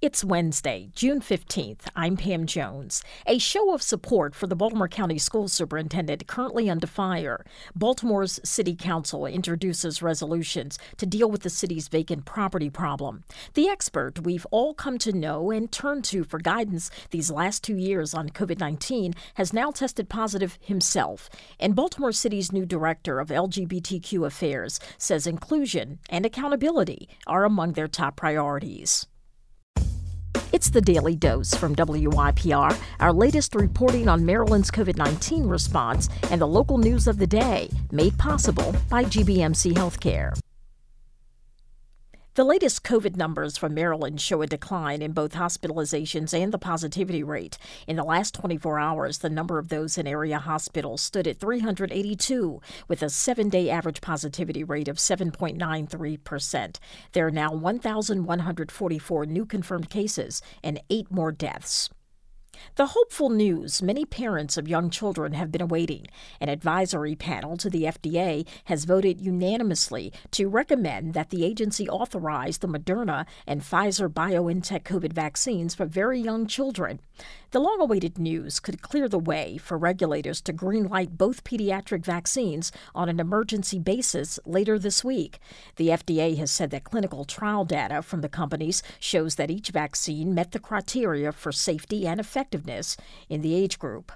It's Wednesday, June 15th. I'm Pam Jones. A show of support for the Baltimore County School Superintendent currently under fire. Baltimore's City Council introduces resolutions to deal with the city's vacant property problem. The expert we've all come to know and turn to for guidance these last two years on COVID 19 has now tested positive himself. And Baltimore City's new director of LGBTQ affairs says inclusion and accountability are among their top priorities. It's the Daily Dose from WYPR, our latest reporting on Maryland's COVID 19 response and the local news of the day, made possible by GBMC Healthcare. The latest COVID numbers from Maryland show a decline in both hospitalizations and the positivity rate. In the last 24 hours, the number of those in area hospitals stood at 382, with a seven day average positivity rate of 7.93%. There are now 1,144 new confirmed cases and eight more deaths. The hopeful news many parents of young children have been awaiting. An advisory panel to the FDA has voted unanimously to recommend that the agency authorize the Moderna and Pfizer BioNTech COVID vaccines for very young children. The long awaited news could clear the way for regulators to greenlight both pediatric vaccines on an emergency basis later this week. The FDA has said that clinical trial data from the companies shows that each vaccine met the criteria for safety and effectiveness in the age group.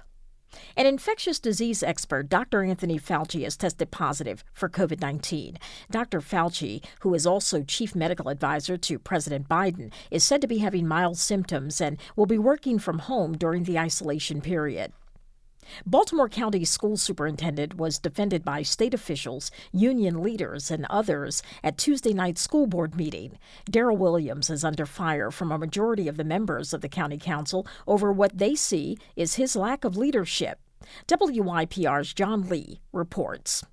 An infectious disease expert, Dr. Anthony Fauci, has tested positive for COVID 19. Dr. Fauci, who is also chief medical advisor to President Biden, is said to be having mild symptoms and will be working from home during the isolation period. Baltimore County School Superintendent was defended by state officials, union leaders, and others at Tuesday night's school board meeting. Darryl Williams is under fire from a majority of the members of the county council over what they see is his lack of leadership. WYPR's John Lee reports.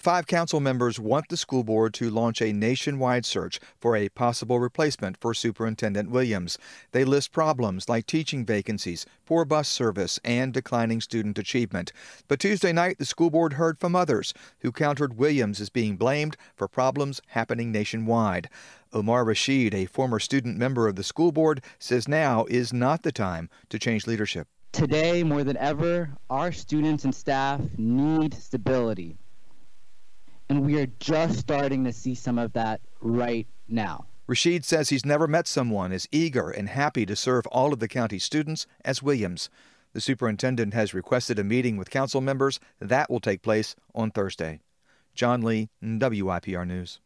Five council members want the school board to launch a nationwide search for a possible replacement for Superintendent Williams. They list problems like teaching vacancies, poor bus service, and declining student achievement. But Tuesday night, the school board heard from others who countered Williams as being blamed for problems happening nationwide. Omar Rashid, a former student member of the school board, says now is not the time to change leadership. Today, more than ever, our students and staff need stability. And we are just starting to see some of that right now. Rashid says he's never met someone as eager and happy to serve all of the county's students as Williams. The superintendent has requested a meeting with council members. That will take place on Thursday. John Lee, WYPR News.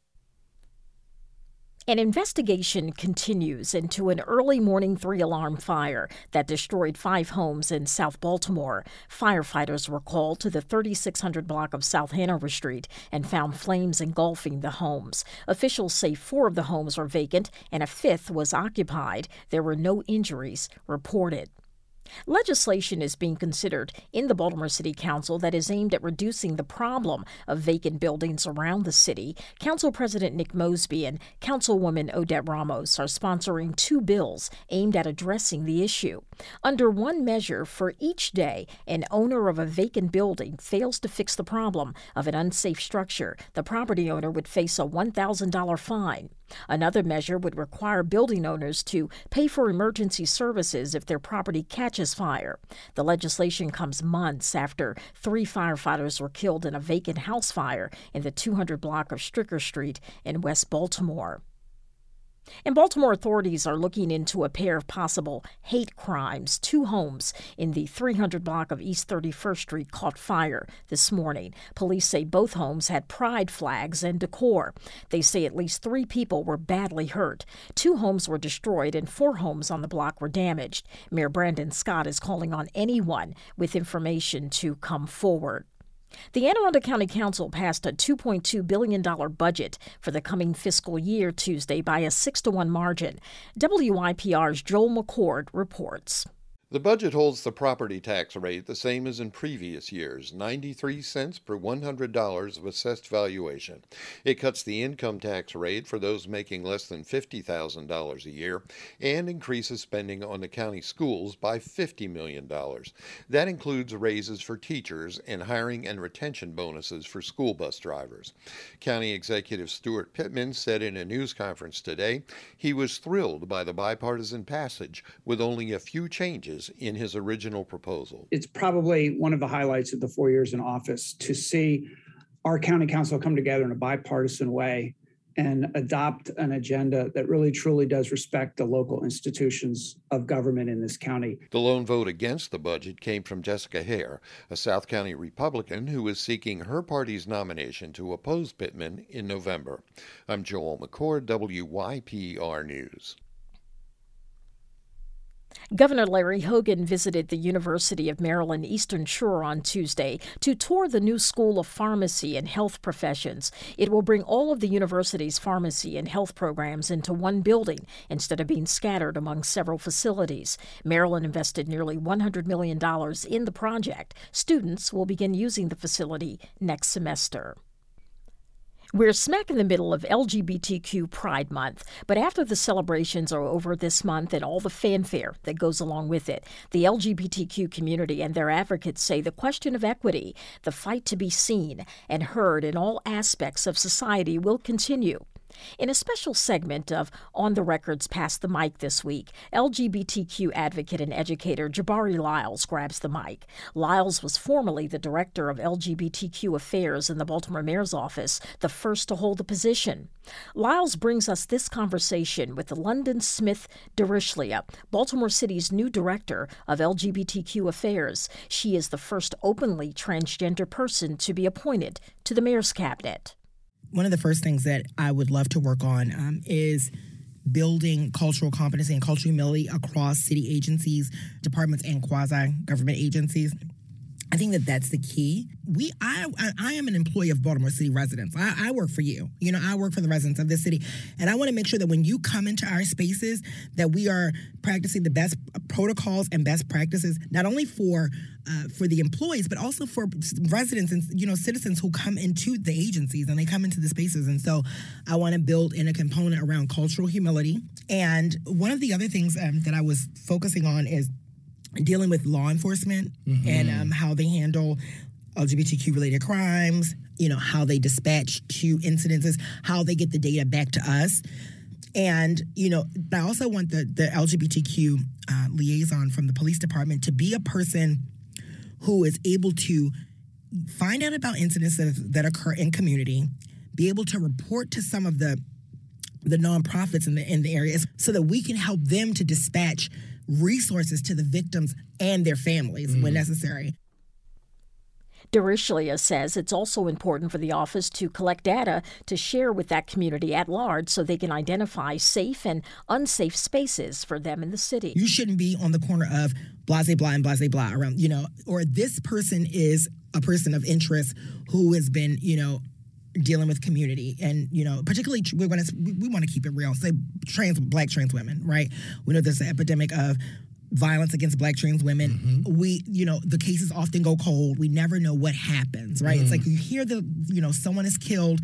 An investigation continues into an early morning three alarm fire that destroyed five homes in South Baltimore. Firefighters were called to the 3600 block of South Hanover Street and found flames engulfing the homes. Officials say four of the homes were vacant and a fifth was occupied. There were no injuries reported. Legislation is being considered in the Baltimore City Council that is aimed at reducing the problem of vacant buildings around the city. Council President Nick Mosby and Councilwoman Odette Ramos are sponsoring two bills aimed at addressing the issue. Under one measure, for each day an owner of a vacant building fails to fix the problem of an unsafe structure, the property owner would face a $1,000 fine. Another measure would require building owners to pay for emergency services if their property catches fire. The legislation comes months after three firefighters were killed in a vacant house fire in the 200 block of Stricker Street in West Baltimore. And Baltimore authorities are looking into a pair of possible hate crimes. Two homes in the 300 block of East 31st Street caught fire this morning. Police say both homes had pride flags and decor. They say at least three people were badly hurt. Two homes were destroyed and four homes on the block were damaged. Mayor Brandon Scott is calling on anyone with information to come forward. The Anne County Council passed a $2.2 billion budget for the coming fiscal year Tuesday by a 6 to 1 margin. WYPR's Joel McCord reports. The budget holds the property tax rate the same as in previous years, 93 cents per $100 of assessed valuation. It cuts the income tax rate for those making less than $50,000 a year and increases spending on the county schools by $50 million. That includes raises for teachers and hiring and retention bonuses for school bus drivers. County Executive Steuart Pittman said in a news conference today he was thrilled by the bipartisan passage with only a few changes in his original proposal. It's probably one of the highlights of the four years in office to see our county council come together in a bipartisan way and adopt an agenda that really truly does respect the local institutions of government in this county. The lone vote against the budget came from Jessica Haire, a South County Republican who is seeking her party's nomination to oppose Pittman in November. I'm Joel McCord, WYPR News. Governor Larry Hogan visited the University of Maryland Eastern Shore on Tuesday to tour the new School of Pharmacy and Health Professions. It will bring all of the university's pharmacy and health programs into one building instead of being scattered among several facilities. Maryland invested nearly $100 million in the project. Students will begin using the facility next semester. We're smack in the middle of LGBTQ Pride Month, but after the celebrations are over this month and all the fanfare that goes along with it, the LGBTQ community and their advocates say the question of equity, the fight to be seen and heard in all aspects of society will continue. In a special segment of On the Records Pass the Mic this week, LGBTQ advocate and educator Jabari Lyles grabs the mic. Lyles was formerly the director of LGBTQ affairs in the Baltimore Mayor's office, the first to hold the position. Lyles brings us this conversation with London Smith Derishlia, Baltimore City's new director of LGBTQ affairs. She is the first openly transgender person to be appointed to the mayor's cabinet one of the first things that I would love to work on um, is building cultural competency and cultural humility across city agencies, departments, and quasi government agencies. I think that that's the key. We, I, I am an employee of Baltimore City residents. I, I, work for you. You know, I work for the residents of this city, and I want to make sure that when you come into our spaces, that we are practicing the best protocols and best practices, not only for uh, for the employees, but also for residents and you know citizens who come into the agencies and they come into the spaces. And so, I want to build in a component around cultural humility. And one of the other things um, that I was focusing on is dealing with law enforcement mm-hmm. and um, how they handle LGBTQ related crimes, you know, how they dispatch to incidences, how they get the data back to us. And, you know, I also want the, the LGBTQ uh, liaison from the police department to be a person who is able to find out about incidents that, that occur in community, be able to report to some of the the nonprofits in the in the areas so that we can help them to dispatch resources to the victims and their families mm. when necessary. Derishlia says it's also important for the office to collect data to share with that community at large so they can identify safe and unsafe spaces for them in the city. You shouldn't be on the corner of blase blah and blase blah around, you know, or this person is a person of interest who has been, you know, dealing with community and you know particularly we're going to we, want to keep it real. Say trans black trans women right? We know there's an epidemic of violence against black trans women. Mm-hmm. we you know the cases often go cold. We never know what happens right? Mm-hmm. it's like you hear the you know someone is killed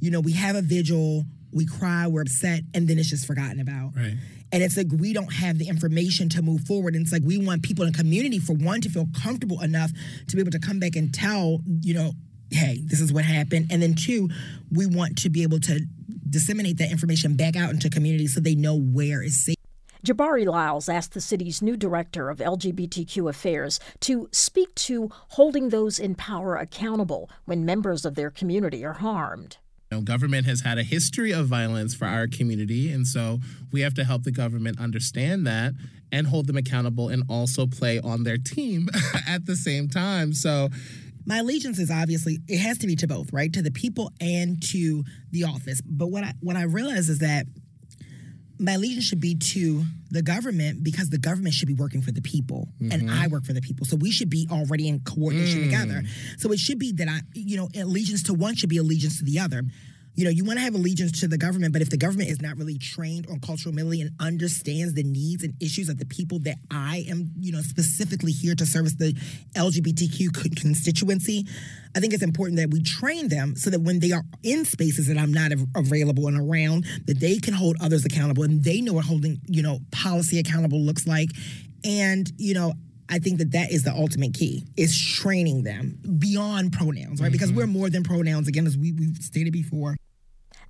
you know we have a vigil we cry we're upset and then it's just forgotten about. Right. And it's like we don't have the information to move forward. And it's like we want people in community for one to feel comfortable enough to be able to come back and tell you know hey, this is what happened. And then two, we want to be able to disseminate that information back out into communities so they know where is safe. Jabari Lyles asked the city's new director of LGBTQ affairs to speak to holding those in power accountable when members of their community are harmed. You know, government has had a history of violence for our community, and so we have to help the government understand that and hold them accountable and also play on their team at the same time. So, my allegiance is obviously it has to be to both, right? To the people and to the office. But what I what I realize is that my allegiance should be to the government because the government should be working for the people mm-hmm. and I work for the people. So we should be already in coordination mm. together. So it should be that I, you know, allegiance to one should be allegiance to the other. You know, you want to have allegiance to the government, but if the government is not really trained on cultural humility and understands the needs and issues of the people that I am, you know, specifically here to service the LGBTQ constituency, I think it's important that we train them so that when they are in spaces that I'm not available and around, that they can hold others accountable and they know what holding, you know, policy accountable looks like. And, you know, I think that that is the ultimate key is training them beyond pronouns, right? Mm-hmm. Because we're more than pronouns, again, as we, we've stated before.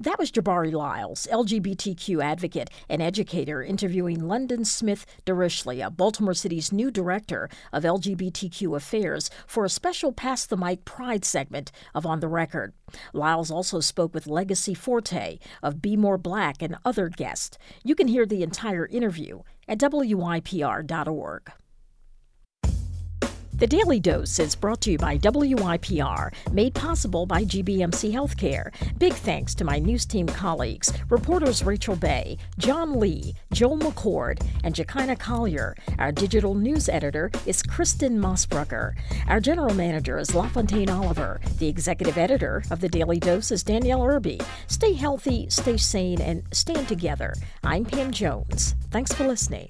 That was Jabari Lyles, LGBTQ advocate and educator, interviewing London Smith Darishlia, Baltimore City's new director of LGBTQ affairs, for a special Pass the Mic Pride segment of On the Record. Lyles also spoke with Legacy Forte of Be More Black and other guests. You can hear the entire interview at WYPR.org. The Daily Dose is brought to you by WYPR, made possible by GBMC Healthcare. Big thanks to my news team colleagues, reporters Rachel Baye, John Lee, Joel McCord, and Jacquina Collier. Our digital news editor is Kristen Mosbrucker. Our general manager is LaFontaine Oliver. The executive editor of The Daily Dose is Danielle Irby. Stay healthy, stay sane, and stand together. I'm Pam Jones. Thanks for listening.